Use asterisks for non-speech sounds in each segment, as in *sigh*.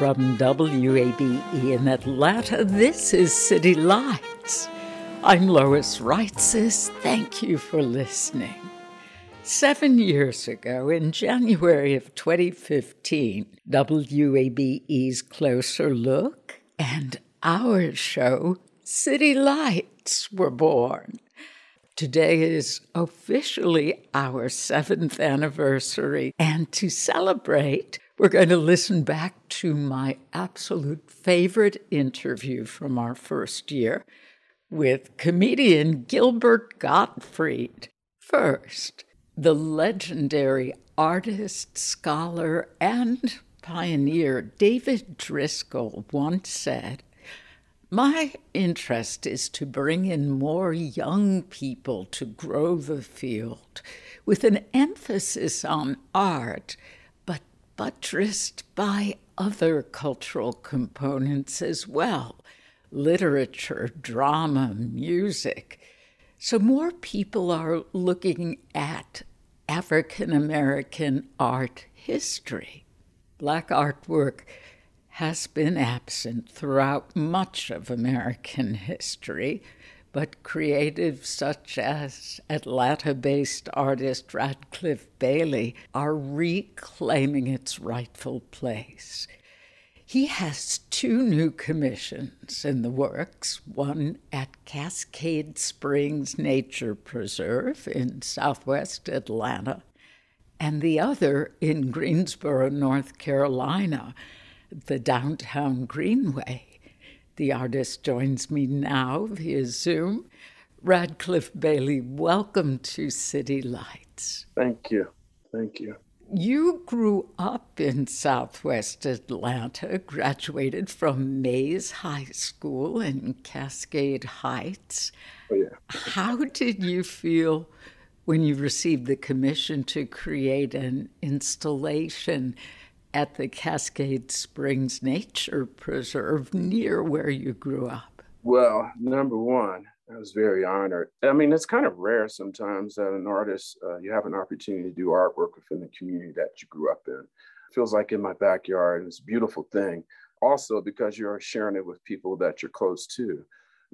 From WABE in Atlanta, this is City Lights. I'm Lois Reitzes. Thank you for listening. Seven years ago, in January of 2015, WABE's Closer Look and our show, City Lights, were born. Today is officially our seventh anniversary, and to celebrate, we're going to listen back to my absolute favorite interview from our first year with comedian Gilbert Gottfried. First, the legendary artist, scholar, and pioneer David Driskell once said, My interest is to bring in more young people to grow the field with an emphasis on art buttressed by other cultural components as well literature, drama, music. So more people are looking at African American art history. Black artwork has been absent throughout much of American history but creatives such as Atlanta based artist Radcliffe Bailey are reclaiming its rightful place. He has two new commissions in the works one at Cascade Springs Nature Preserve in southwest Atlanta, and the other in Greensboro, North Carolina, the Downtown Greenway. The artist joins me now via Zoom. Radcliffe Bailey, welcome to City Lights. Thank you. Thank you. You grew up in Southwest Atlanta, graduated from Mays High School in Cascade Heights. Oh, yeah. How did you feel when you received the commission to create an installation at the Cascade Springs Nature Preserve near where you grew up? Well, number one, I was very honored. I mean, it's kind of rare sometimes that an artist, uh, you have an opportunity to do artwork within the community that you grew up in. It feels like in my backyard, it's a beautiful thing. Also, because you're sharing it with people that you're close to,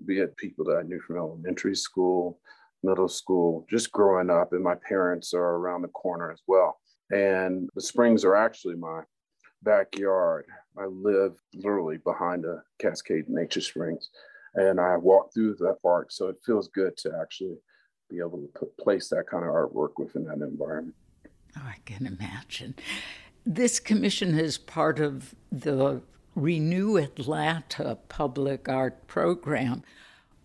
be it people that I knew from elementary school, middle school, just growing up, and my parents are around the corner as well. And the springs are actually my backyard. I live literally behind a Cascade Nature Springs, and I walk through that park. So it feels good to actually be able to put, place that kind of artwork within that environment. Oh, I can imagine. This commission is part of the Renew Atlanta public art program.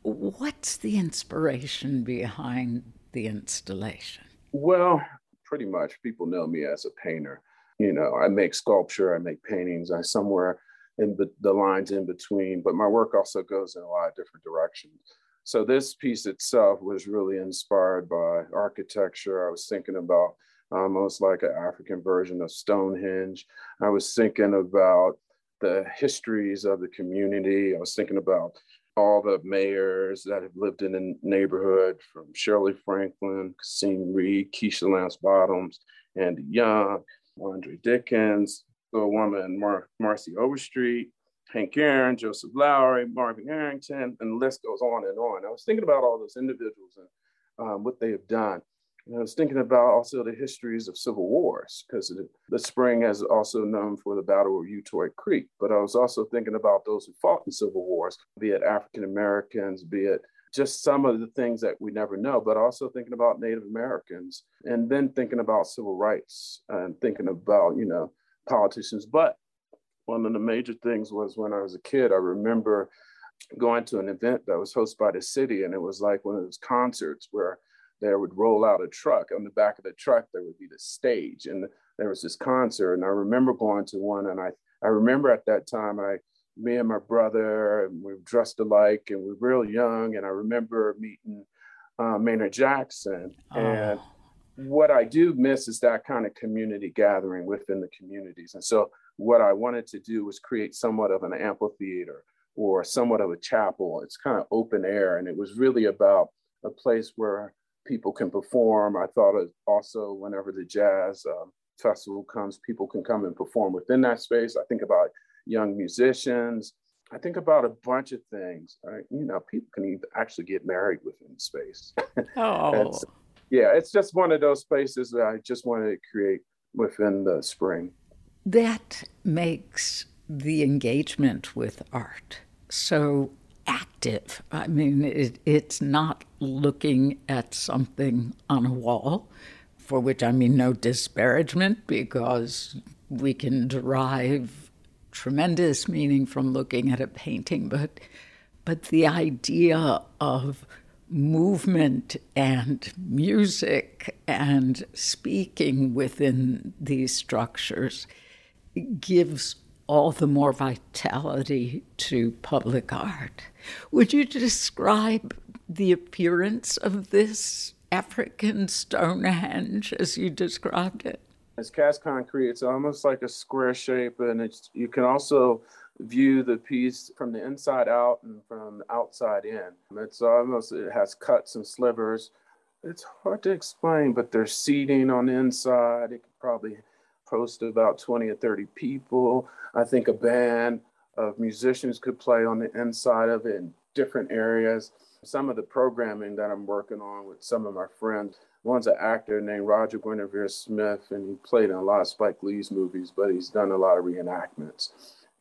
What's the inspiration behind the installation? Well, pretty much people know me as a painter. You know, I make sculpture, I make paintings, I somewhere in the, the lines in between, but my work also goes in a lot of different directions. So this piece itself was really inspired by architecture. I was thinking about almost like an African version of Stonehenge. I was thinking about the histories of the community. I was thinking about all the mayors that have lived in the neighborhood from Shirley Franklin, Kasim Reed, Keisha Lance Bottoms, Andy Young, Andre Dickens, the woman Mar- Marci Overstreet, Hank Aaron, Joseph Lowery, Marvin Arrington, and the list goes on and on. I was thinking about all those individuals and um, what they have done. And I was thinking about also the histories of civil wars, because the, spring is also known for the Battle of Utoy Creek. But I was also thinking about those who fought in civil wars, be it African Americans, be it just some of the things that we never know, but also thinking about Native Americans, and then thinking about civil rights and thinking about, you know, politicians. But one of the major things was when I was a kid, I remember going to an event that was hosted by the city, and it was like one of those concerts where they would roll out a truck. On the back of the truck, there would be the stage, and there was this concert. And I remember going to one, and I I remember at that time I me and my brother, and we were dressed alike, and we were real young. And I remember meeting uh, Maynard Jackson. Oh. And what I do miss is that kind of community gathering within the communities. And so, what I wanted to do was create somewhat of an amphitheater or somewhat of a chapel. It's kind of open air, and it was really about a place where people can perform. I thought also whenever the jazz uh, festival comes, people can come and perform within that space. I think about young musicians. I think about a bunch of things. Right? You know, people can even actually get married within space. *laughs* Oh. yeah, it's just one of those spaces that I just wanted to create within the spring. That makes the engagement with art so active. I mean, it, it's not looking at something on a wall, for which I mean no disparagement, because we can derive tremendous meaning from looking at a painting, but but the idea of movement and music and speaking within these structures gives all the more vitality to public art. Would you describe the appearance of this African Stonehenge as you described it? It's cast concrete. It's almost like a square shape, and it's you can also view the piece from the inside out and from outside in. It's almost it has cuts and slivers. It's hard to explain, but there's seating on the inside. It could probably host about 20 or 30 people. I think a band of musicians could play on the inside of it in different areas. Some of the programming that I'm working on with some of my friends One's an actor named Roger Guenveur Smith, and he played in a lot of Spike Lee's movies, but he's done a lot of reenactments.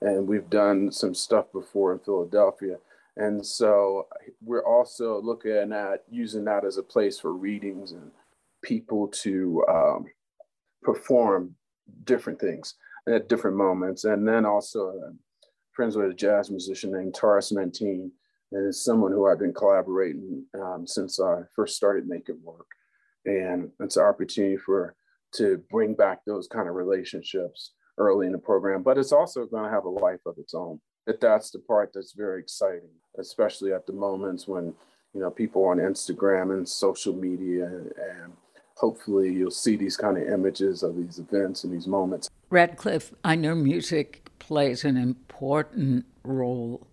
And we've done some stuff before in Philadelphia. And so we're also looking at using that as a place for readings and people to um, perform different things at different moments. And then also uh, friends with a jazz musician named Tarus Mateen, and it's someone who I've been collaborating um, since I first started making work and it's an opportunity for to bring back those kind of relationships early in the program but it's also going to have a life of its own that that's the part that's very exciting especially at the moments when you know people on instagram and social media and hopefully you'll see these kind of images of these events and these moments radcliffe i know music plays an important role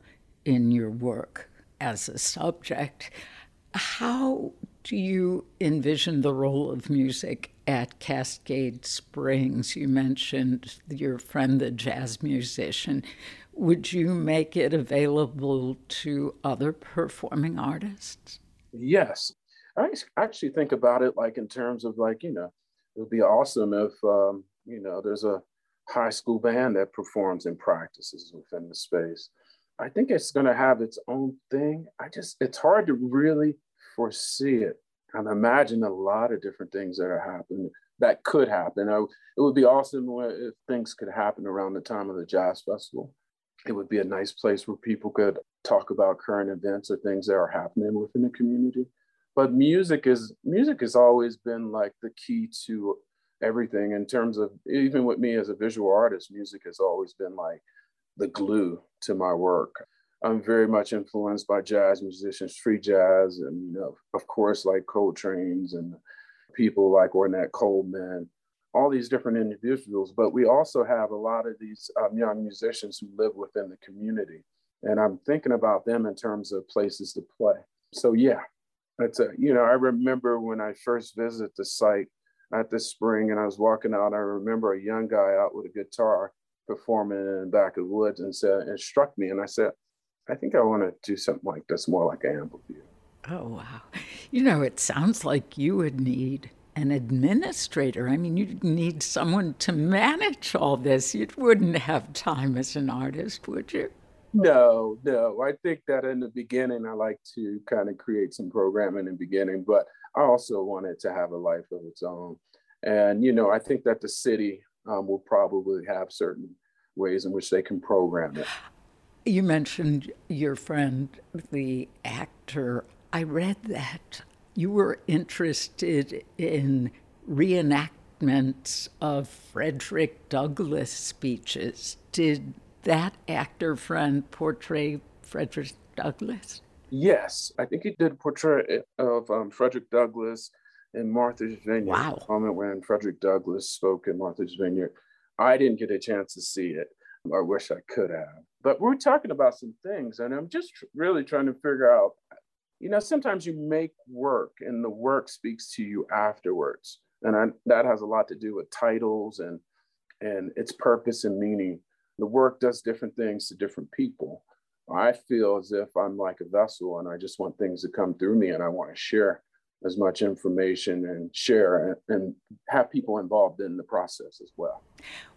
in your work as a subject how do you envision the role of music at Cascade Springs? You mentioned your friend, the jazz musician. Would you make it available to other performing artists? Yes. I actually think about it like in terms of like, you know, it would be awesome if, um, you know, there's a high school band that performs and practices within the space. I think it's going to have its own thing. I just, it's hard to really foresee it. And imagine a lot of different things that are happening that could happen. I, it would be awesome if things could happen around the time of the jazz festival. It would be a nice place where people could talk about current events or things that are happening within the community. But music is music has always been like the key to everything in terms of even with me as a visual artist, music has always been like the glue to my work. I'm very much influenced by jazz musicians, free jazz, and you know, of course, like Coltrane's and people like Ornette Coleman, all these different individuals. But we also have a lot of these um, young musicians who live within the community, and I'm thinking about them in terms of places to play. So yeah, that's uh, a you know, I remember when I first visited the site at the spring, and I was walking out. I remember a young guy out with a guitar performing in the back of the woods and said, and struck me, and I said I think I want to do something like this, more like an amphitheater. Oh, wow. You know, it sounds like you would need an administrator. I mean, you'd need someone to manage all this. You wouldn't have time as an artist, would you? No, no. I think that in the beginning, I like to kind of create some programming in the beginning, but I also want it to have a life of its own. And, you know, I think that the city um, will probably have certain ways in which they can program it. You mentioned your friend, the actor. I read that you were interested in reenactments of Frederick Douglass speeches. Did that actor friend portray Frederick Douglass? Yes, I think he did a portrait of um, Frederick Douglass in Martha's Vineyard. Wow. moment when Frederick Douglass spoke in Martha's Vineyard. I didn't get a chance to see it. I wish I could have. But we're talking about some things, and I'm just really trying to figure out. You know, sometimes you make work, and the work speaks to you afterwards, and I, that has a lot to do with titles and and its purpose and meaning. The work does different things to different people. I feel as if I'm like a vessel, and I just want things to come through me, and I want to share as much information and share and have people involved in the process as well.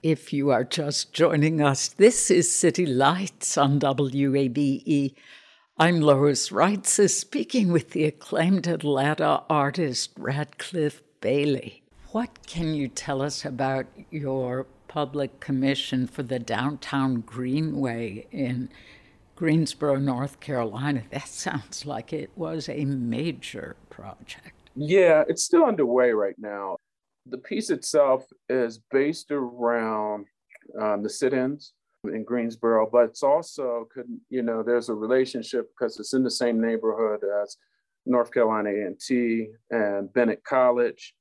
If you are just joining us, this is City Lights on WABE. I'm Lois Reitzes speaking with the acclaimed Atlanta artist Radcliffe Bailey. What can you tell us about your public commission for the downtown Greenway in Greensboro, North Carolina? That sounds like it was a major project? Yeah, it's still underway right now. The piece itself is based around um, the sit-ins in Greensboro, but it's also could you know there's a relationship because it's in the same neighborhood as North Carolina A&T and Bennett College,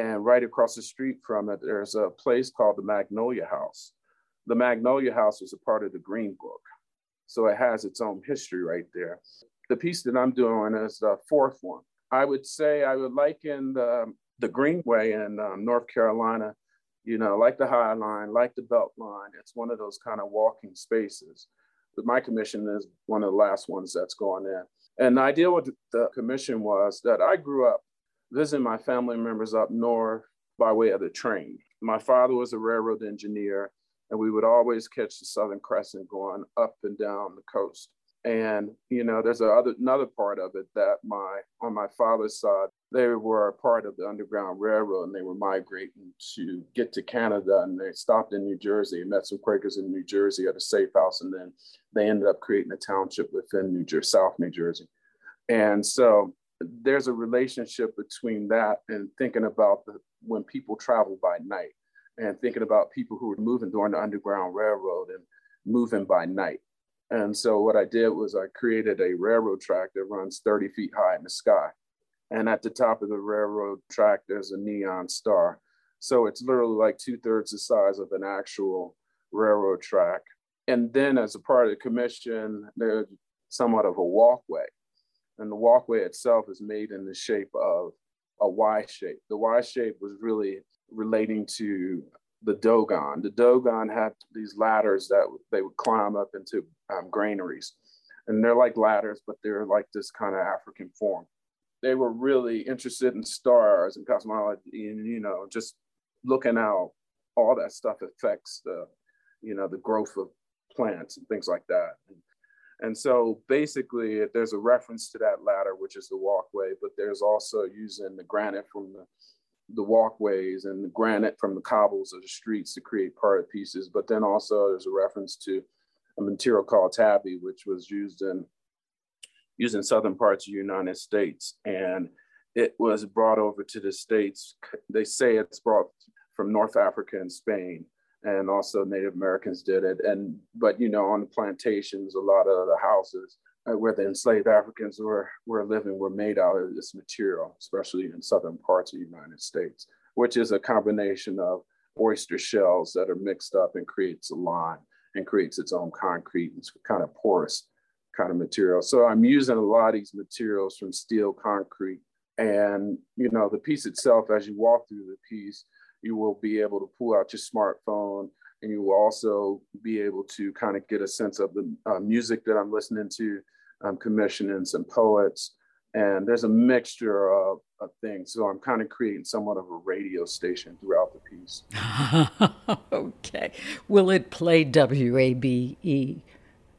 and right across the street from it there's a place called the Magnolia House. The Magnolia House was a part of the Green Book, so it has its own history right there. The piece that I'm doing is the fourth one, I would say I would liken the, the Greenway in um, North Carolina, you know, like the High Line, like the Belt Line. It's one of those kind of walking spaces. But my commission is one of the last ones that's going in. And the idea with the commission was that I grew up visiting my family members up north by way of the train. My father was a railroad engineer, and we would always catch the Southern Crescent going up and down the coast. And you know, there's other, another part of it that my on my father's side, they were a part of the Underground Railroad, and they were migrating to get to Canada, and they stopped in New Jersey, and met some Quakers in New Jersey at a safe house, and then they ended up creating a township within New Jersey, South New Jersey. And so there's a relationship between that and thinking about the, when people travel by night, and thinking about people who were moving during the Underground Railroad and moving by night and so what I did was I created a railroad track that runs 30 feet high in the sky. And at the top of the railroad track, there's a neon star. So it's literally like two thirds the size of an actual railroad track. And then as a part of the commission, there's somewhat of a walkway. And the walkway itself is made in the shape of a Y shape. The Y shape was really relating to the Dogon. The Dogon had these ladders that they would climb up into um, granaries. And they're like ladders, but they're like this kind of African form. They were really interested in stars and cosmology and, you know, just looking out, all that stuff affects the, you know, the growth of plants and things like that. And, and so basically, there's a reference to that ladder, which is the walkway, but there's also using the granite from the the walkways and the granite from the cobbles of the streets to create part of pieces. But then also there's a reference to a material called tabby, which was used in used in southern parts of the United States. And it was brought over to the States. They say it's brought from North Africa and Spain. And also Native Americans did it. And but you know, on the plantations, a lot of the houses uh, where the enslaved Africans were, were living were made out of this material, especially in southern parts of the United States, which is a combination of oyster shells that are mixed up and creates a lime and creates its own concrete. It's kind of porous kind of material. So I'm using a lot of these materials from steel, concrete, and you know the piece itself. As you walk through the piece, you will be able to pull out your smartphone and you will also be able to kind of get a sense of the uh, music that I'm listening to I'm commissioning some poets And there's a mixture of, of things. So I'm kind of creating somewhat of a radio station throughout the piece. *laughs* okay. Will it play WABE?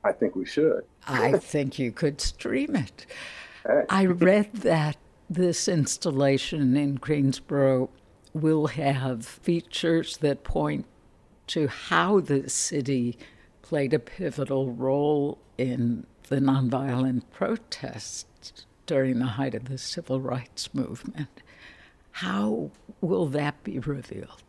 I think we should. I *laughs* think you could stream it. Hey. I read that this installation in Greensboro will have features that point to how the city played a pivotal role in the nonviolent protests during the height of the civil rights movement. How will that be revealed?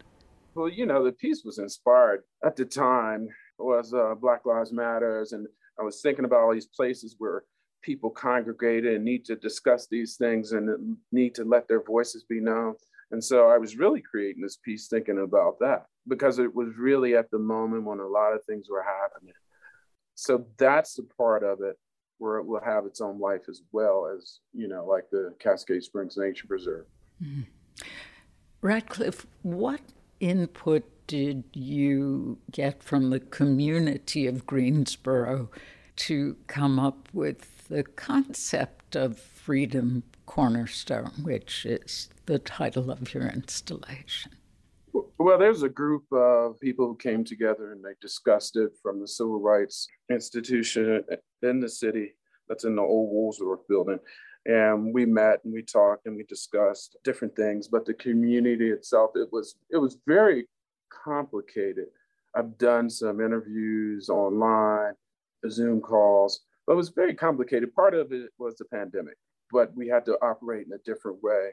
Well, you know, the piece was inspired at the time was uh, Black Lives Matters, and I was thinking about all these places where people congregated and need to discuss these things and need to let their voices be known. And so I was really creating this piece thinking about that because it was really at the moment when a lot of things were happening. So that's the part of it where it will have its own life as well as, you know, like the Cascade Springs Nature Preserve. Mm-hmm. Radcliffe, what input did you get from the community of Greensboro to come up with the concept of Freedom Cornerstone, which is the title of your installation? Well, there's a group of people who came together and they discussed it from the Civil Rights Institution in the city that's in the old Woolsworth building. And we met and we talked and we discussed different things. But the community itself, it was it was very complicated. I've done some interviews online, Zoom calls, but it was very complicated. Part of it was the pandemic, but we had to operate in a different way.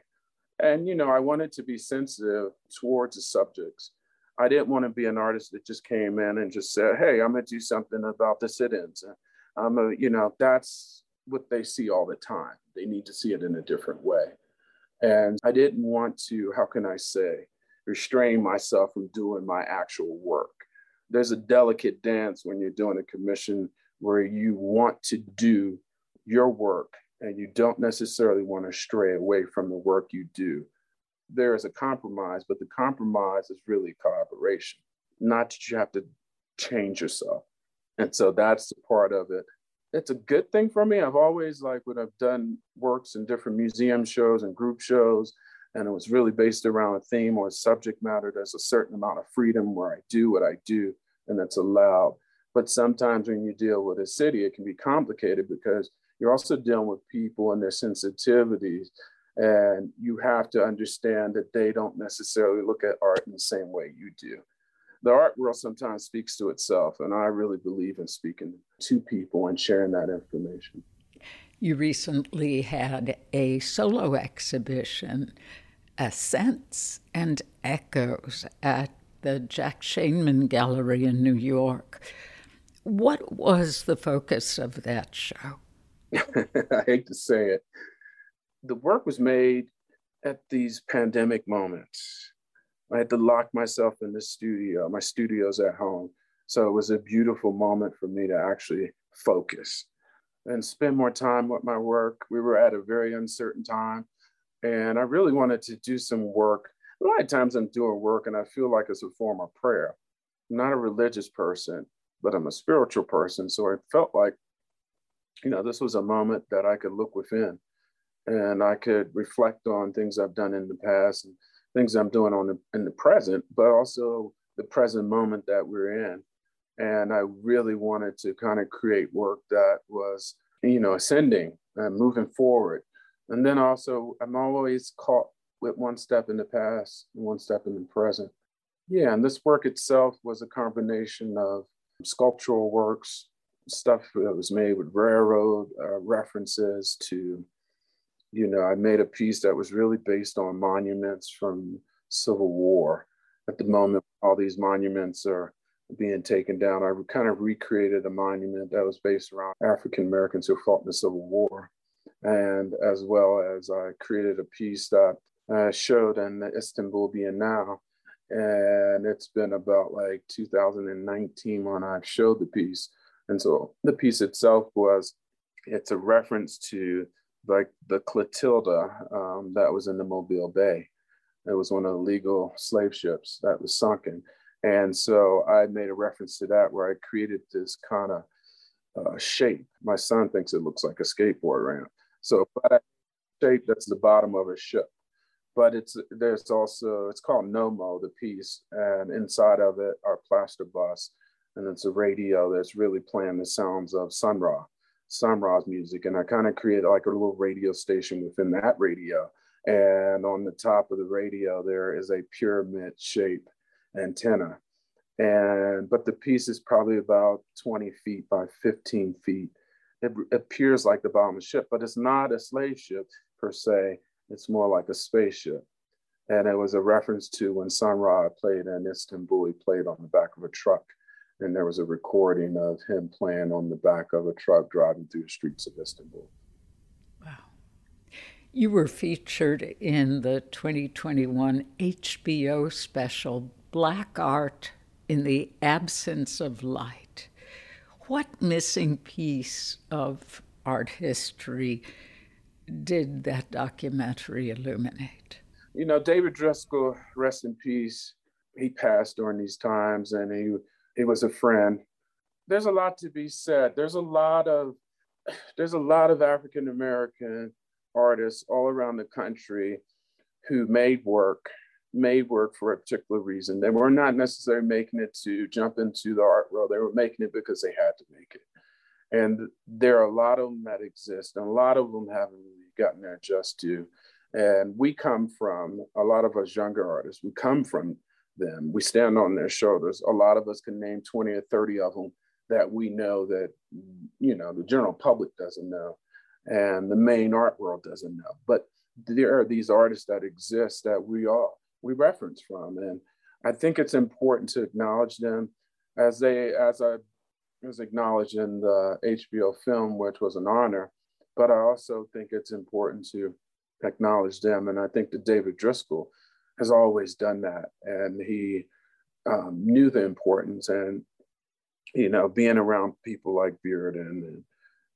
And, you know, I wanted to be sensitive towards the subjects. I didn't want to be an artist that just came in and just said, hey, I'm going to do something about the sit ins. Uh, I'm a, you know, that's what they see all the time. They need to see it in a different way. And I didn't want to, how can I say, restrain myself from doing my actual work. There's a delicate dance when you're doing a commission where you want to do your work and you don't necessarily want to stray away from the work you do. There is a compromise, but the compromise is really collaboration, not that you have to change yourself. And so that's the part of it. It's a good thing for me. I've always like when I've done works in different museum shows and group shows, and it was really based around a theme or a subject matter. There's a certain amount of freedom where I do what I do, and that's allowed. But sometimes when you deal with a city, it can be complicated because you're also dealing with people and their sensitivities. And you have to understand that they don't necessarily look at art in the same way you do. The art world sometimes speaks to itself, and I really believe in speaking to people and sharing that information. You recently had a solo exhibition, Ascents and Echoes, at the Jack Shainman Gallery in New York. What was the focus of that show? *laughs* I hate to say it. The work was made at these pandemic moments. I had to lock myself in the studio. My studio's at home. So it was a beautiful moment for me to actually focus and spend more time with my work. We were at a very uncertain time. And I really wanted to do some work. A lot of times I'm doing work and I feel like it's a form of prayer. I'm not a religious person, but I'm a spiritual person. So I felt like you know, this was a moment that I could look within and I could reflect on things I've done in the past and things I'm doing on the, in the present, but also the present moment that we're in. And I really wanted to kind of create work that was, you know, ascending and moving forward. And then also, I'm always caught with one step in the past one step in the present. Yeah, and this work itself was a combination of sculptural works, stuff that was made with railroad uh, references to, you know, I made a piece that was really based on monuments from Civil War. At the moment, all these monuments are being taken down. I kind of recreated a monument that was based around African Americans who fought in the Civil War. And as well as I created a piece that uh, showed in the Istanbul Biennale. And it's been about like 2019 when I showed the piece. And so the piece itself was, it's a reference to like the Clotilda um, that was in the Mobile Bay. It was one of the legal slave ships that was sunken. And so I made a reference to that where I created this kind of uh, shape. My son thinks it looks like a skateboard ramp. So, I shape that's the bottom of a ship. But it's there's also it's called Nomo, the piece, and inside of it are plaster busts, and it's a radio that's really playing the sounds of Sun Ra, Sun Ra's music, and I kind of created like a little radio station within that radio. And on the top of the radio, there is a pyramid shape antenna. And but the piece is probably about 20 feet by 15 feet it appears like the bottom of a ship, but it's not a slave ship per se. It's more like a spaceship. And it was a reference to when Sun Ra played in Istanbul, he played on the back of a truck. And there was a recording of him playing on the back of a truck driving through the streets of Istanbul. Wow. You were featured in the 2021 HBO special Black Art in the Absence of Light. What missing piece of art history did that documentary illuminate? You know, David Driskell, rest in peace. He passed during these times and he, he was a friend. There's a lot to be said. There's a lot of *sighs* there's a lot of African American artists all around the country who made work made work for a particular reason. They were not necessarily making it to jump into the art world. They were making it because they had to make it. And there are a lot of them that exist, and a lot of them haven't really gotten their just due. And we come from a lot of us younger artists, we come from them. We stand on their shoulders. A lot of us can name 20 or 30 of them that we know that, you know, the general public doesn't know and the main art world doesn't know. But there are these artists that exist that we all we reference from. And I think it's important to acknowledge them as they, as I was acknowledged in the HBO film, which was an honor. But I also think it's important to acknowledge them. And I think that David Driskell has always done that. And he um, knew the importance and, you know, being around people like Bearden and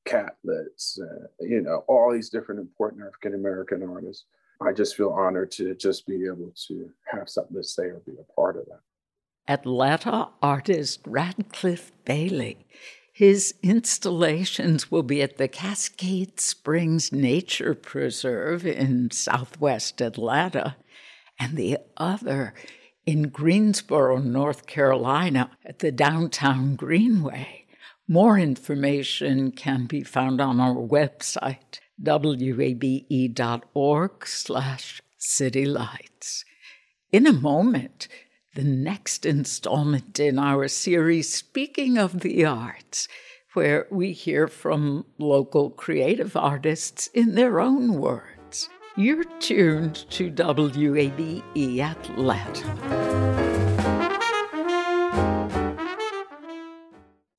Catlett, uh, you know, all these different important African American artists I just feel honored to just be able to have something to say or be a part of that. Atlanta artist Radcliffe Bailey. His installations will be at the Cascade Springs Nature Preserve in southwest Atlanta, and the other in Greensboro, North Carolina, at the Downtown Greenway. More information can be found on our website, wabe.org slash citylights. In a moment, the next installment in our series, Speaking of the Arts, where we hear from local creative artists in their own words. You're tuned to WABE Atlanta.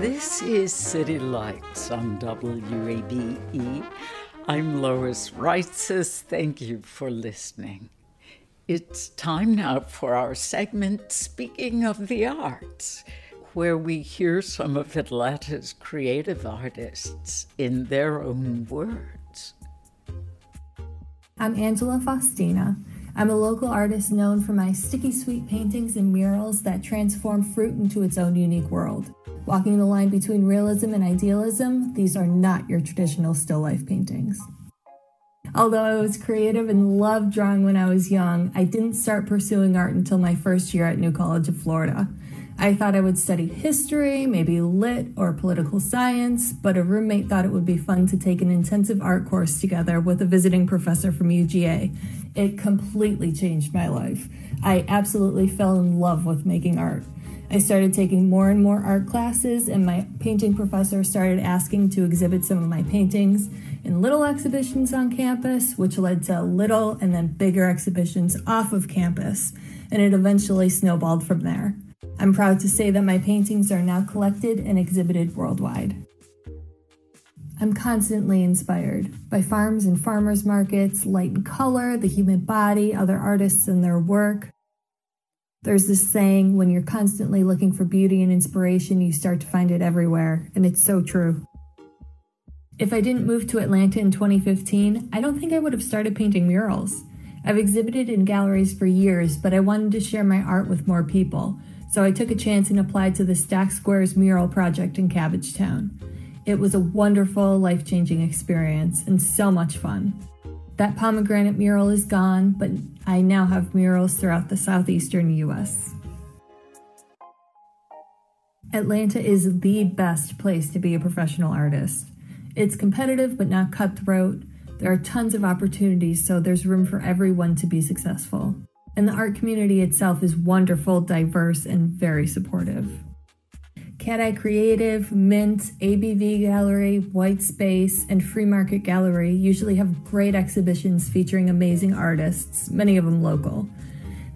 This is City Lights on WABE. I'm Lois Reitzes. Thank you for listening. It's time now for our segment, Speaking of the Arts, where we hear some of Atlanta's creative artists in their own words. I'm Angela Faustina. I'm a local artist known for my sticky sweet paintings and murals that transform fruit into its own unique world. Walking the line between realism and idealism, these are not your traditional still life paintings. Although I was creative and loved drawing when I was young, I didn't start pursuing art until my first year at New College of Florida. I thought I would study history, maybe lit or political science, but a roommate thought it would be fun to take an intensive art course together with a visiting professor from UGA. It completely changed my life. I absolutely fell in love with making art. I started taking more and more art classes, and my painting professor started asking to exhibit some of my paintings in little exhibitions on campus, which led to little and then bigger exhibitions off of campus, and it eventually snowballed from there. I'm proud to say that my paintings are now collected and exhibited worldwide. I'm constantly inspired by farms and farmers markets, light and color, the human body, other artists and their work. There's this saying when you're constantly looking for beauty and inspiration, you start to find it everywhere, and it's so true. If I didn't move to Atlanta in 2015, I don't think I would have started painting murals. I've exhibited in galleries for years, but I wanted to share my art with more people, so I took a chance and applied to the Stacks Squared mural project in Cabbagetown. It was a wonderful, life changing experience and so much fun. That pomegranate mural is gone, but I now have murals throughout the southeastern US. Atlanta is the best place to be a professional artist. It's competitive but not cutthroat. There are tons of opportunities, so there's room for everyone to be successful. And the art community itself is wonderful, diverse, and very supportive. Cat Eye Creative, Mint, ABV Gallery, White Space, and Free Market Gallery usually have great exhibitions featuring amazing artists, many of them local.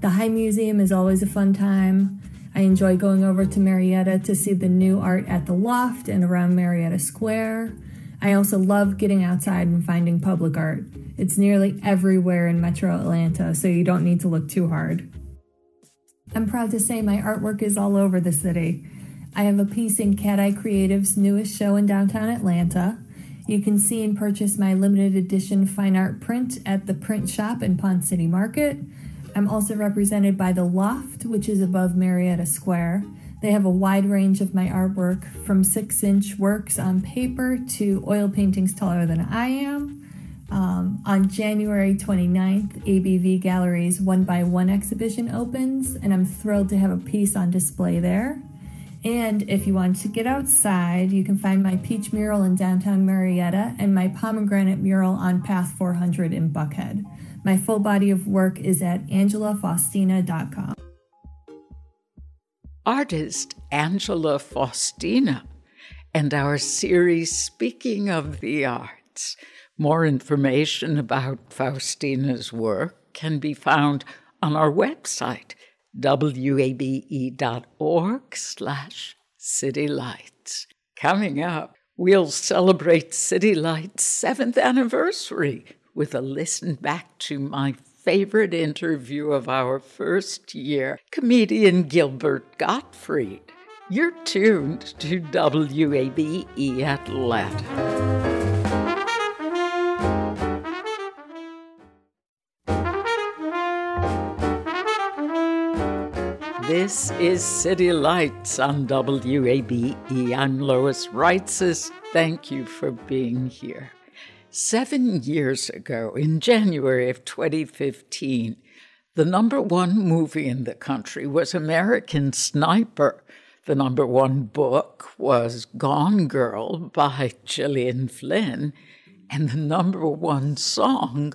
The High Museum is always a fun time. I enjoy going over to Marietta to see the new art at the Loft and around Marietta Square. I also love getting outside and finding public art. It's nearly everywhere in metro Atlanta, so you don't need to look too hard. I'm proud to say my artwork is all over the city. I have a piece in Cat Eye Creative's newest show in downtown Atlanta. You can see and purchase my limited edition fine art print at the print shop in Ponce City Market. I'm also represented by The Loft, which is above Marietta Square. They have a wide range of my artwork from six inch works on paper to oil paintings taller than I am. Um, on January 29th, ABV Gallery's One by One exhibition opens, and I'm thrilled to have a piece on display there. And if you want to get outside, you can find my peach mural in downtown Marietta and my pomegranate mural on Path 400 in Buckhead. My full body of work is at angelafaustina.com artist Angela Faustina and our series Speaking of the Arts. More information about Faustina's work can be found on our website, wabe.org slash citylights. Coming up, we'll celebrate City Light's seventh anniversary with a listen back to my favorite interview of our first year, comedian Gilbert Gottfried. You're tuned to WABE Atlanta. This is City Lights on WABE. I'm Lois Reitzes. Thank you for being here. Seven years ago, in January of 2015, the number one movie in the country was American Sniper. The number one book was Gone Girl by Gillian Flynn. And the number one song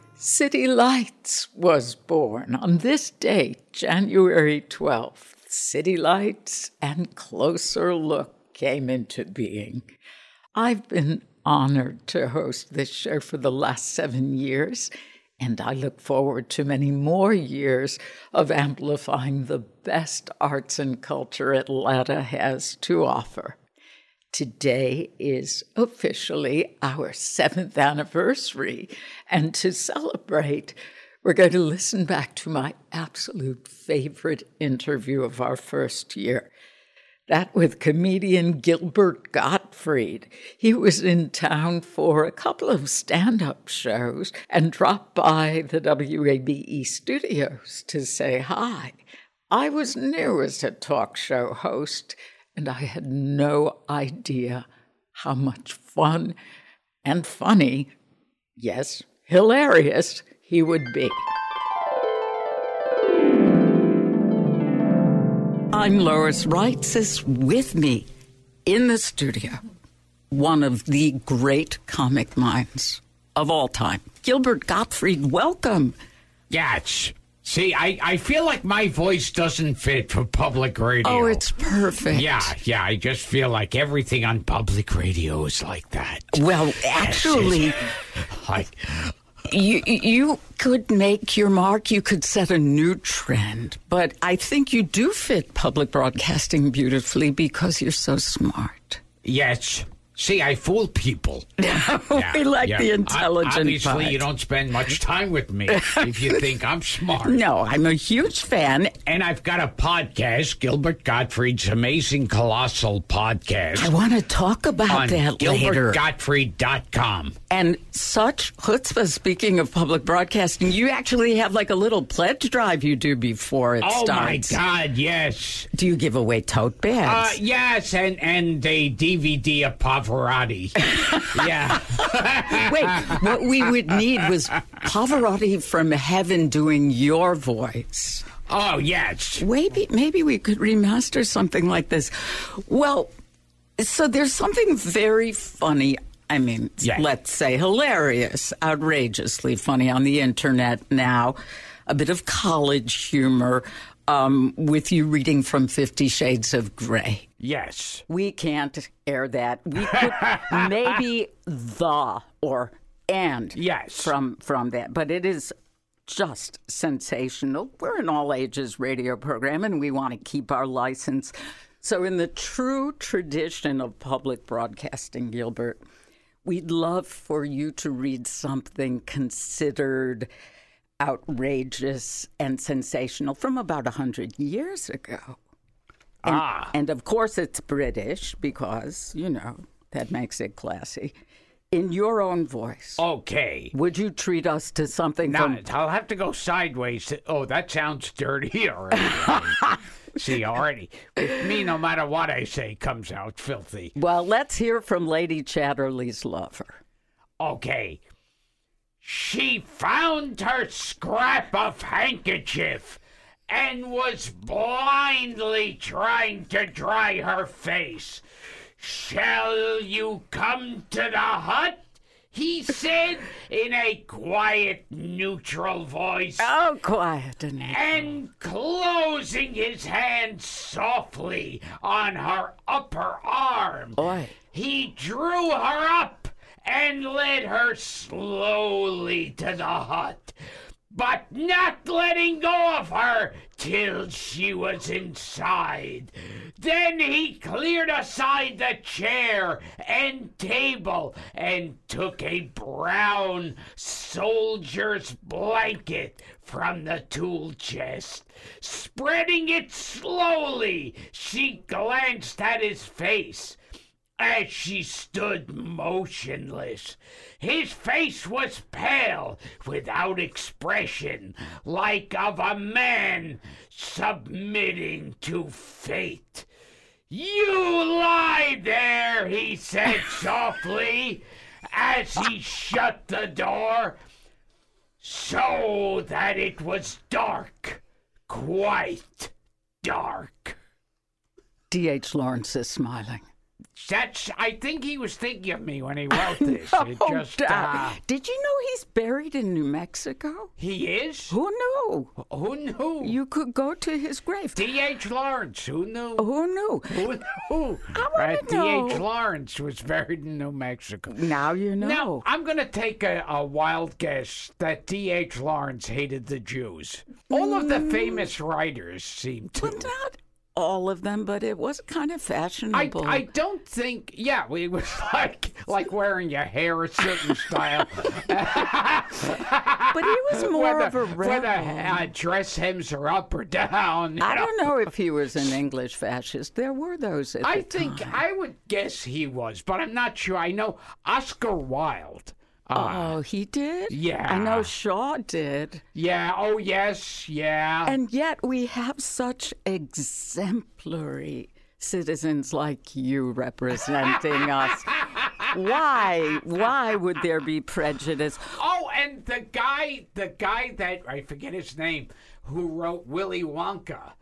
City Lights was born. On this date, January 12th, City Lights and Closer Look came into being. I've been honored to host this show for the last seven years, and I look forward to many more years of amplifying the best arts and culture Atlanta has to offer. Today is officially our seventh anniversary, and to celebrate, we're going to listen back to my absolute favorite interview of our first year. that with comedian Gilbert Gottfried. He was in town for a couple of stand up shows and dropped by the WABE studios to say hi. I was new as a talk show host, and I had no idea how much fun and funny, yes, hilarious, he would be. I'm Lois Reitzes with me in the studio, one of the great comic minds of all time, Gilbert Gottfried. Welcome. Yeah, it's, see, I, I feel like my voice doesn't fit for public radio. Oh, it's perfect. Yeah, yeah, I just feel like everything on public radio is like that. Well, actually, *laughs* Like, you you could make your mark. You could set a new trend. But I think you do fit public broadcasting beautifully because you're so smart. yes. See, I fool people. *laughs* Yeah, we like yeah. the O- intelligent Obviously, part. you don't spend much time with me *laughs* if you think I'm smart. No, I'm a huge fan. And I've got a podcast, Gilbert Gottfried's Amazing Colossal Podcast. I want to talk about that later. gilbertgottfried.com. And such chutzpah, speaking of public broadcasting, you actually have like a little pledge drive you do before it starts. Oh my. God! Yes, Do you give away tote uh, bags? yes, and and a DVD of Pavarotti. *laughs* yeah, *laughs* Wait, what we would need was Pavarotti from heaven doing your voice. oh yes. Maybe, maybe we could remaster something like this. Well, so there's something very funny. I mean, Yeah. let's say hilarious, outrageously funny on the internet now. A bit of college humor um, with you reading from Fifty Shades of Grey. Yes. We can't air that. We could *laughs* maybe the or and Yes. from from that, but it is just sensational. We're an all ages radio program, and we want to keep our license. So, in the true tradition of public broadcasting, Gilbert, we'd love for you to read something considered outrageous and sensational from about a hundred years ago. And, Ah. and of course, it's British because, you know, that makes it classy. In your own voice, Okay. would you treat us to something Now from. I'll have to go sideways. Oh, that sounds dirty *laughs* already. See, already with me, no matter what I say, comes out filthy. Well, let's hear from Lady Chatterley's lover. Okay. She found her scrap of handkerchief and was blindly trying to dry her face. Shall you come to the hut? He said in a quiet, neutral voice. Oh, quiet and and closing his hand softly on her upper arm. Oi. He drew her up and led her slowly to the hut, but not letting go of her till she was inside. Then he cleared aside the chair and table and took a brown soldier's blanket from the tool chest. Spreading it slowly, she glanced at his face as she stood motionless. His face was pale, without expression, like of a man submitting to fate. You lie there, he said *laughs* softly, as he shut the door, so that it was dark, quite dark. D.H. Lawrence is smiling. That's. I think he was thinking of me when he *laughs* wrote this. it Oh, just. Uh, Did you know he's buried in New Mexico? he is. Who knew? Who knew? You could go to his grave. D.H. Lawrence. Who knew? Who knew? Who knew? I wanna Uh, know. D.H. Lawrence was buried in New Mexico. Now you know. Now, I'm going to take a, a wild guess that D.H. Lawrence hated the Jews. All of the famous writers seem to. But not all of them, but it was kind of fashionable. I don't think yeah it was *laughs* like like wearing your hair a certain style but he was *laughs* more whether, of a whether uh, dress hems are up or down I know. don't know if he was an *laughs* English fascist. There were those at I think time. I would guess he was but I'm not sure I know Oscar Wilde uh, Oh, he did? yeah. I know Shaw did. yeah oh yes yeah And yet we have such exemplary citizens like you representing us. *laughs* Why? Why would there be prejudice? Oh, and the guy, the guy that I forget his name, who wrote Willy Wonka.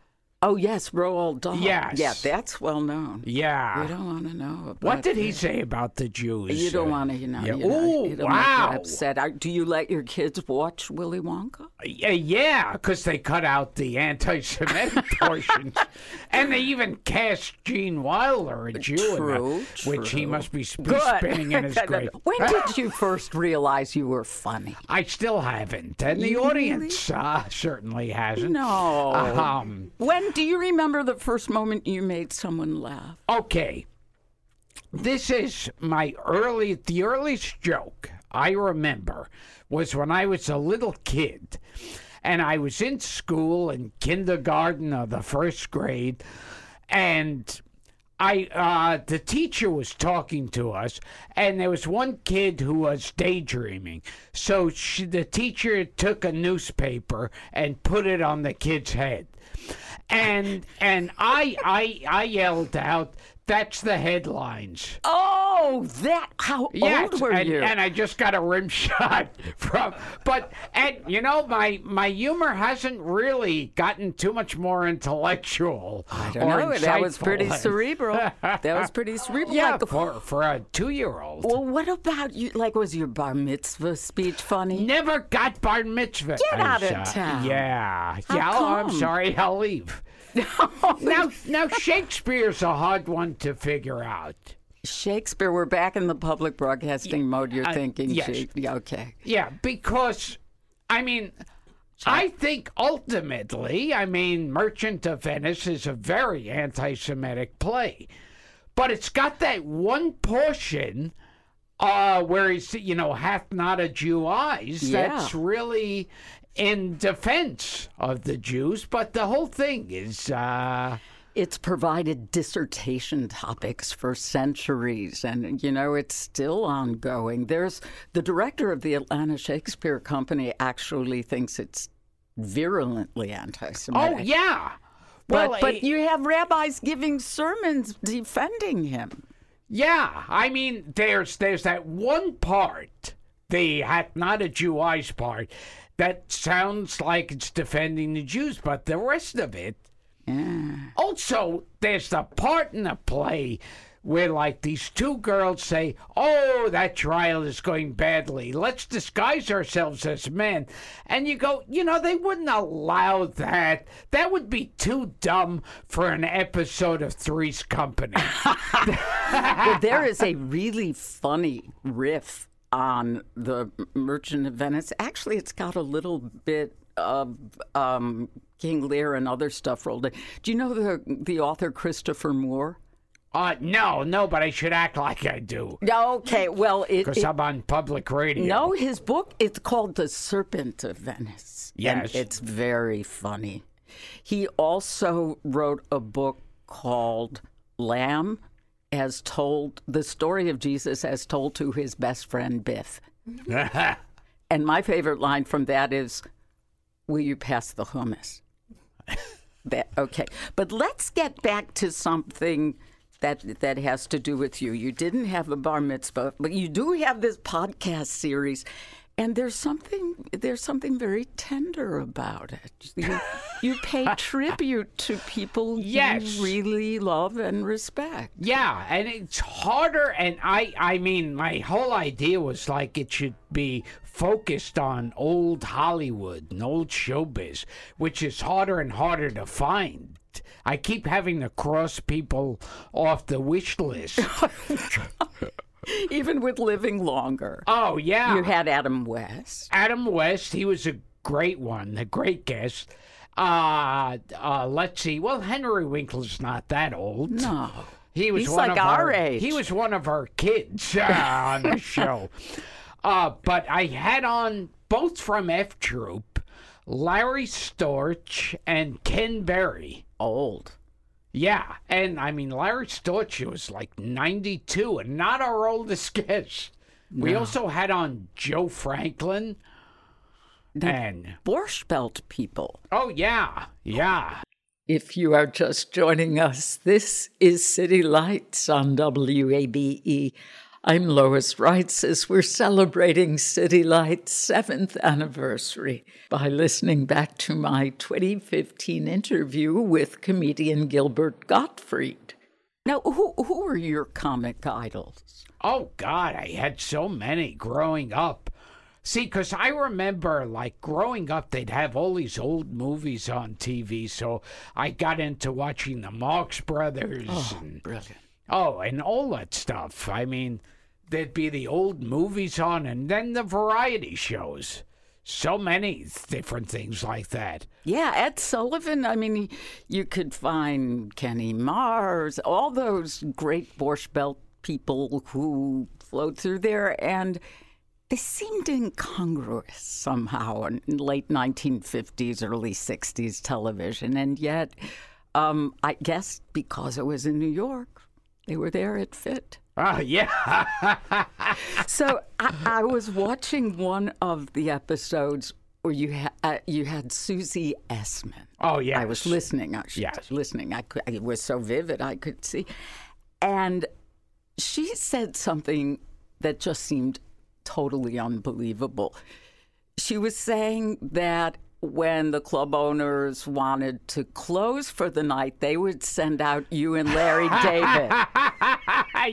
Oh, yes, Roald Dahl. Yes. Yeah, that's well known. Yeah. You don't want to know about what did he that. say about the Jews? You don't want to, you know. yeah. You, know, Ooh, you wow. Upset. Are- Do you let your kids watch Willy Wonka? Yeah, yeah, because they cut out the anti-Semitic *laughs* portions, and they even cast Gene Wilder, a Jew, in True, which he must be sp- spinning in *laughs* his grave. when did *laughs* you first realize you were funny? I still haven't, and the Really? audience uh, certainly hasn't. No. Um, When do you remember the first moment you made someone laugh? Okay. This is my early, the earliest joke I remember was when I was a little kid and I was in school in kindergarten or the first grade and I uh, the teacher was talking to us, and there was one kid who was daydreaming. So she, the teacher took a newspaper and put it on the kid's head, and and I I I yelled out, "That's the headlines." Oh, that. How Yes, old were and, you? and I just got a rim *laughs* shot from. But and you know my my humor hasn't really gotten too much more intellectual. I don't know. That was pretty cerebral. *laughs* That was pretty cerebral. Yeah, Like, for for a two year old. well, what about you? Like, was your bar mitzvah speech funny? Never got bar mitzvah. Get out of uh, town. Yeah, How yeah. oh, I'm sorry. I'll leave. *laughs* now, now Shakespeare's a hard one to figure out. Shakespeare, we're back in the public broadcasting mode. You're uh, thinking, yes. Yeah, okay. Yeah, because I mean, I think ultimately, I mean, Merchant of Venice is a very anti-Semitic play, but it's got that one portion uh, where he's, you know, hath not a Jew eyes. Yeah. That's really in defense of the Jews, but the whole thing is. Uh, It's provided dissertation topics for centuries, and you know it's still ongoing. There's the director of the Atlanta Shakespeare Company actually thinks it's virulently anti-Semitic. oh yeah. but Well, but it- you have rabbis giving sermons defending him. Yeah, I mean, there's there's that one part, the hath not a Jew eyes part, that sounds like it's defending the Jews, but the rest of it. Also, there's the part in the play where, like, these two girls say, "Oh, that trial is going badly. Let's disguise ourselves as men." And you go, you know, they wouldn't allow that. That would be too dumb for an episode of Three's Company. *laughs* *laughs* well, there is a really funny riff on the Merchant of Venice. Actually, it's got a little bit of um, King Lear and other stuff rolled in. Do you know the the author Christopher Moore? Uh, no, no, but I should act like I do. Okay, well, Because I'm on public radio. no, his book it's called The Serpent of Venice. and Yes. it's very funny. He also wrote a book called Lamb as told the story of Jesus as told to his best friend Biff. *laughs* And my favorite line from that is, "Will you pass the hummus?" That okay, but let's get back to something that that has to do with you. You didn't have a bar mitzvah, but you do have this podcast series, and there's something there's something very tender about it. You, you pay *laughs* tribute to people Yes. you really love and respect. Yeah, and it's harder. And I, I mean, my whole idea was like it should be focused on old Hollywood and old showbiz, which is harder and harder to find. I keep having to cross people off the wish list. *laughs* *laughs* *laughs* Even with living longer, oh yeah, you had Adam West. Adam West. He was a great one, a great guest. Uh, uh, let's see. Well, Henry Winkler's not that old. No. He was He's one like of our our age. He was one of our kids uh, on the *laughs* show. Uh, but I had on both from F Troop, Larry Storch and Ken Berry. Old. Yeah, and I mean Larry Storch was like 92 and not our oldest guest. We also had on Joe Franklin and Borscht Belt people. oh yeah, yeah. If you are just joining us, this is City Lights on WABE. I'm Lois Reitzes as we're celebrating City Lights' seventh anniversary by listening back to my 2015 interview with comedian Gilbert Gottfried. Now, who, who are your comic idols? Oh God, I had so many growing up. See, 'cause I remember, like, growing up, they'd have all these old movies on TV, so I got into watching the Marx Brothers oh, and Brilliant. Oh, and all that stuff. I mean, there'd be the old movies on, and then the variety shows. So many different things like that. Yeah, Ed Sullivan. I mean, you could find Kenny Mars, all those great Borscht Belt people who flowed through there, and they seemed incongruous somehow in late 1950s, early 60s television. And yet, um, I guess because it was in New York, they were there at Fit. Oh, yeah. *laughs* So I, I was watching one of the episodes where you had uh, you had Susie Essman. oh, yeah. I was listening. I should Yes. listening. I could, it was so vivid. I could see, and she said something that just seemed totally unbelievable. She was saying that when the club owners wanted to close for the night, they would send out you and Larry *laughs* David.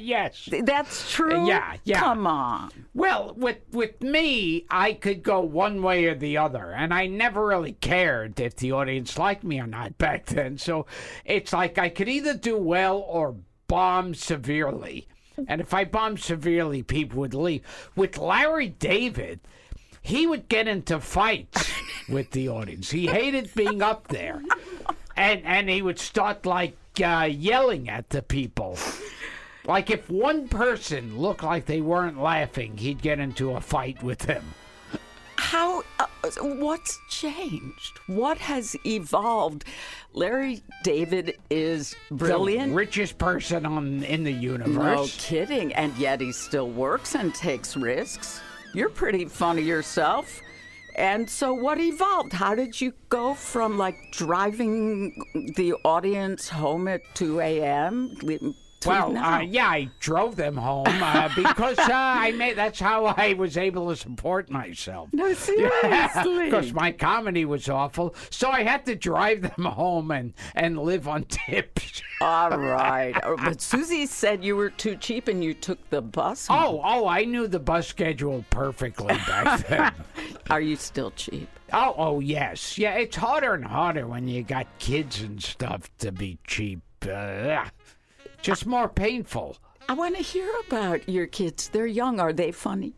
yes. That's true. Yeah, yeah. Come on. Well, with with me, I could go one way or the other, and I never really cared if the audience liked me or not *laughs* back then. So it's like I could either do well or bomb severely. And if I bombed severely, people would leave. With Larry David, he would get into fights *laughs* with the audience. He hated being up there, and and he would start like uh, yelling at the people. Like if one person looked like they weren't laughing, he'd get into a fight with them. How? Uh, what's changed? What has evolved? Larry David is brilliant. The richest person on in the universe. No kidding. And yet he still works and takes risks. You're pretty funny yourself. And so, what evolved? How did you go from like driving the audience home at 2 a.m. Well, uh, yeah, I drove them home uh, *laughs* because uh, I made. That's how I was able to support myself. no, *laughs* seriously. Because my comedy was awful, so I had to drive them home and and live on *laughs* tips. All right. Oh, But Susie said you were too cheap and you took the bus. home. Oh, oh, I knew the bus schedule perfectly back then. Are you still cheap? Oh, oh yes, yeah. It's harder and harder when you got kids and stuff to be cheap. Uh, just more painful. I want to hear about your kids. They're young. Are they funny?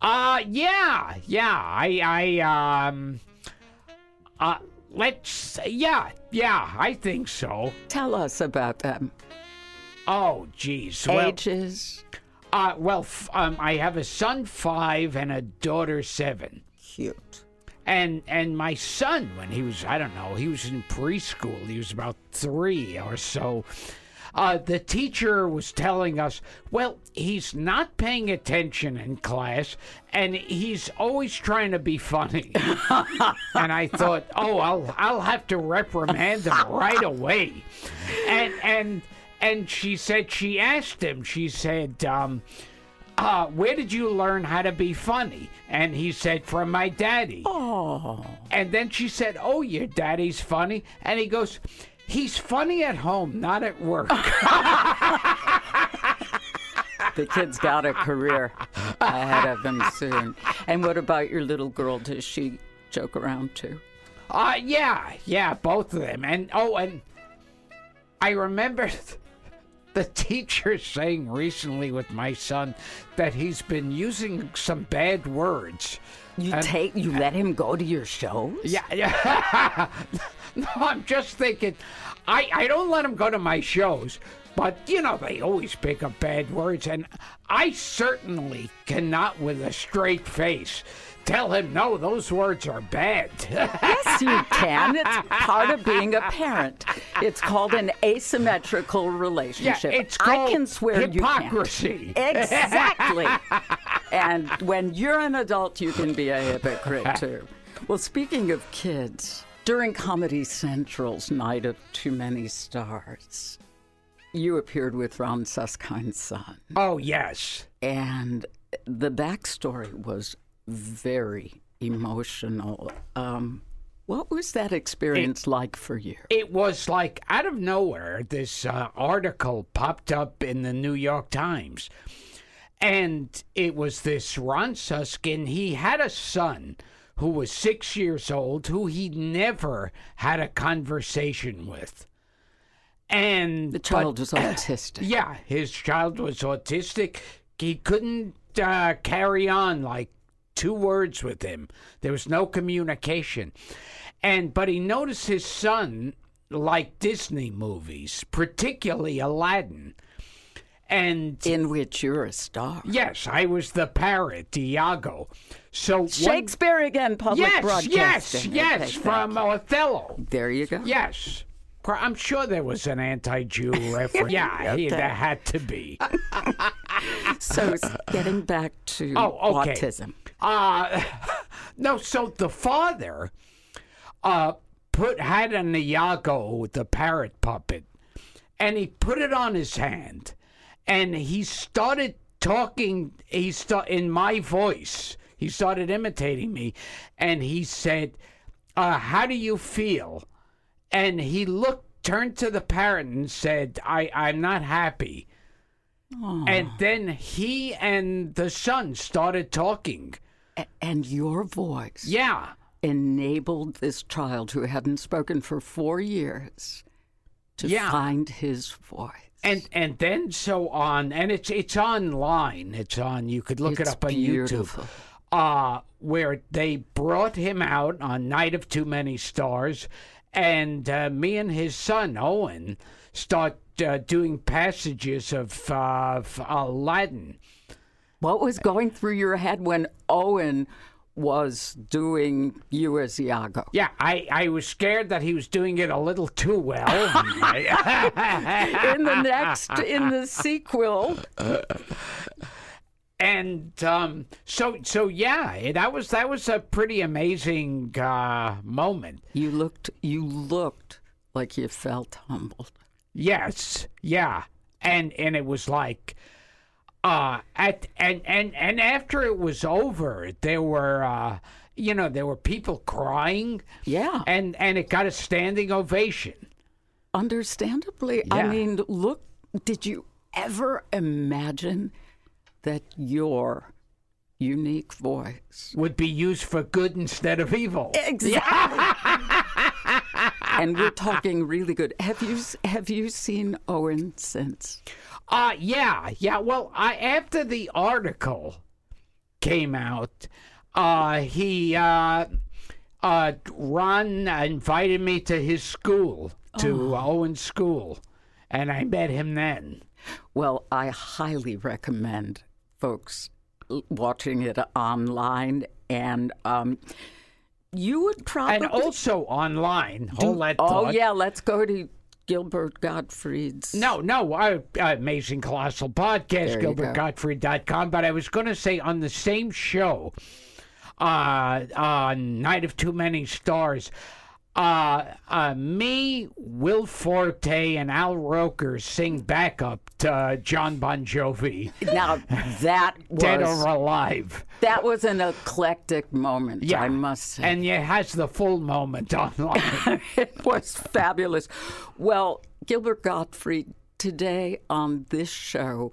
Uh, yeah, yeah. I, I, um, uh, let's, yeah, yeah. I think so. Tell us about them. Oh, geez. Well, Ages. uh, well, f- um, I have a son five and a daughter seven. Cute. And and my son, when he was, I don't know, he was in preschool. He was about three or so. Uh, the teacher was telling us, well, he's not paying attention in class, and he's always trying to be funny. *laughs* and I thought, oh, I'll I'll have to reprimand him right away. And and and she said she asked him. She said. Um, uh, where did you learn how to be funny? And he said, from my daddy. Oh. And then she said, oh, your daddy's funny? And he goes, he's funny at home, not at work. *laughs* The kid's got a career ahead of him soon. And what about your little girl? Does she joke around too? uh, yeah, yeah, both of them. And, oh, and I remember *laughs* the teacher saying recently with my son that he's been using some bad words. You take you let him go to your shows? Yeah, yeah. *laughs* no, I'm just thinking. I I don't let him go to my shows, but you know they always pick up bad words, and I certainly cannot, with a straight face, tell him no. Those words are bad. Yes, you can. It's part of being a parent. It's called an asymmetrical relationship. yeah, it's called I can swear hypocrisy. Exactly. *laughs* and when you're an adult, you can be a hypocrite *laughs* too. Well, speaking of kids, during Comedy Central's Night of Too Many Stars, you appeared with Ron Suskind's son. Oh yes. and the backstory was very emotional. Um, what was that experience like for you? It was like out of nowhere, this uh, article popped up in the New York Times. And it was this Ron Suskind. He had a son who was six years old who he never had a conversation with. And The child but- was *coughs* autistic. yeah, his child was autistic. He couldn't uh, carry on like two words with him. There was no communication. And but he noticed his son liked Disney movies, particularly Aladdin. And In which you're a star. yes, I was the parrot, Iago. So one- Shakespeare again, public yes, broadcasting. yes, Okay, yes, thank from. Othello. There you go. Yes. I'm sure there was an anti-Jew *laughs* reference. yeah, Okay. there had to be. *laughs* So getting back to Oh, okay. autism. Uh, *laughs* no, so the father uh, put had an Iago, the parrot puppet, and he put it on his hand, and he started talking. He start in my voice. He started imitating me, and he said, uh, "How do you feel?" And he looked, turned to the parrot, and said, "I I'm not happy." And then he and the son started talking. A- And your voice Yeah. enabled this child who hadn't spoken for four years to Yeah. find his voice. And and then so on and it's it's online. It's on you could look it up on beautiful. YouTube. Uh where they brought him out on Night of Too Many Stars and uh, me and his son Owen start uh, doing passages of, uh, of Aladdin. What was going through your head when Owen was doing you as Iago? Yeah, I, I was scared that he was doing it a little too well. *laughs* *laughs* In the next, in the sequel, and um, so so yeah, that was that was a pretty amazing uh, moment. you looked, you looked like you felt humbled. Yes, yeah, and and it was like, uh, at and and and after it was over, there were, uh, you know, there were people crying, Yeah, and and it got a standing ovation. understandably. I mean, look, did you ever imagine that your unique voice Would be used for good instead of evil. Exactly. *laughs* and we're talking really good. Have you have you seen Owen since? Uh yeah, yeah. Well, I after the article came out, uh he uh uh Ron invited me to his school, to Owen's school, and I met him then. Well, I highly recommend folks watching it online, and um, you would probably. And also online. do- Hold that oh thought. yeah, let's go to Gilbert Gottfried's. No, no, uh, Amazing Colossal Podcast, There you go. GilbertGottfried.com. But I was going to say on the same show, uh, on Night of Too Many Stars, uh, uh, me, Will Forte, and Al Roker sing backup to uh, John Bon Jovi, Now that was *laughs* Dead or Alive. that was an eclectic moment. Yeah. I must say. And it has the full moment *laughs* online. *laughs* it was fabulous. Well, Gilbert Gottfried, today on this show,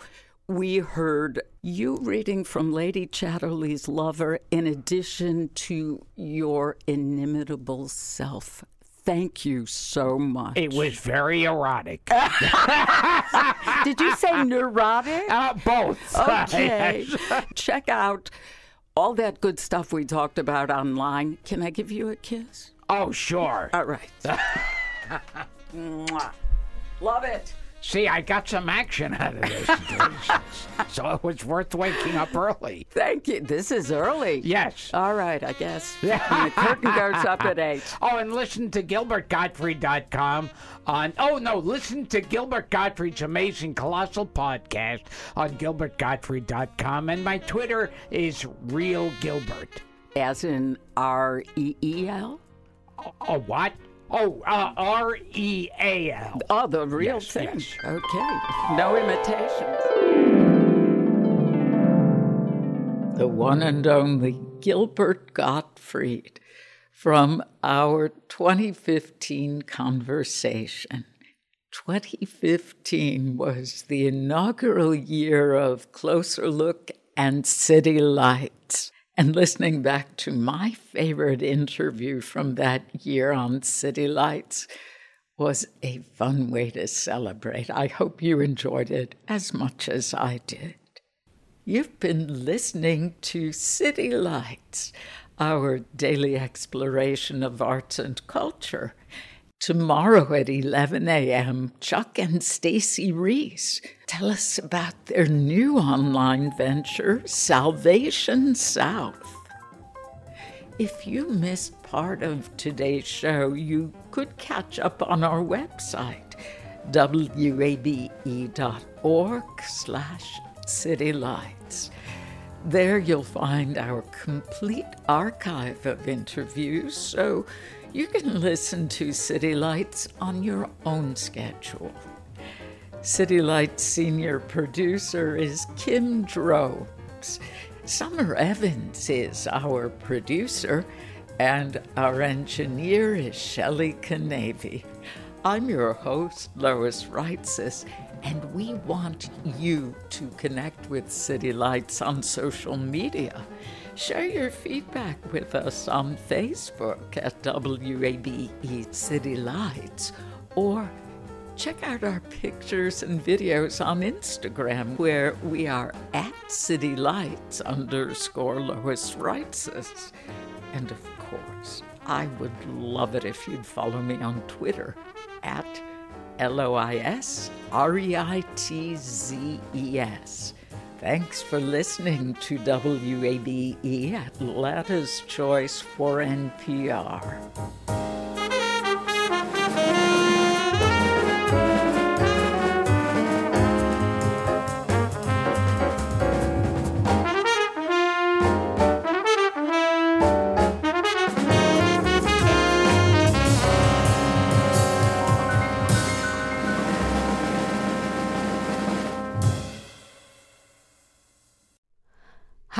we heard you reading from Lady Chatterley's Lover in addition to your inimitable self. Thank you so much. it was very erotic. *laughs* Did you say neurotic? Uh, both. *laughs* Okay. Check out all that good stuff we talked about online. Can I give you a kiss? Oh, sure. All right. *laughs* Love it. See, I got some action out of this. *laughs* so it was worth waking up early. Thank you. This is early. Yes. All right, I guess. *laughs* And the curtain goes up at 8. Oh, and listen to GilbertGottfried.com on. Oh, no, listen to Gilbert Gottfried's amazing colossal podcast on GilbertGottfried.com. And my Twitter is Real Gilbert. As in R E E L? Oh, what? Oh, uh, R E A L. Oh, the real Yes, thing. yes. Okay. No imitations. The one and only Gilbert Gottfried from our 2015 conversation. 2015 was the inaugural year of Closer Look and City Lights. And listening back to my favorite interview from that year on City Lights was a fun way to celebrate. I hope you enjoyed it as much as I did. You've been listening to City Lights, our daily exploration of arts and culture. Tomorrow at 11 a.m., Chuck and Stacy Reece tell us about their new online venture, Salvation South. If you missed part of today's show, you could catch up on our website, wabe.org slash citylights. There you'll find our complete archive of interviews, so you can *laughs* listen to City Lights on your own schedule. City Lights senior producer is Kim Drobes. Summer Evans is our producer, and our engineer is Shelley Canavy. I'm your host, Lois Reitzes, and we want you to connect with City Lights on social media. Share your feedback with us on Facebook at WABE City Lights or check out our pictures and videos on Instagram where we are at City Lights underscore Lois Reitzes. And of course, I would love it if you'd follow me on Twitter at L O I S R E I T Z E S. Thanks for listening to WABE Atlanta's Choice for NPR.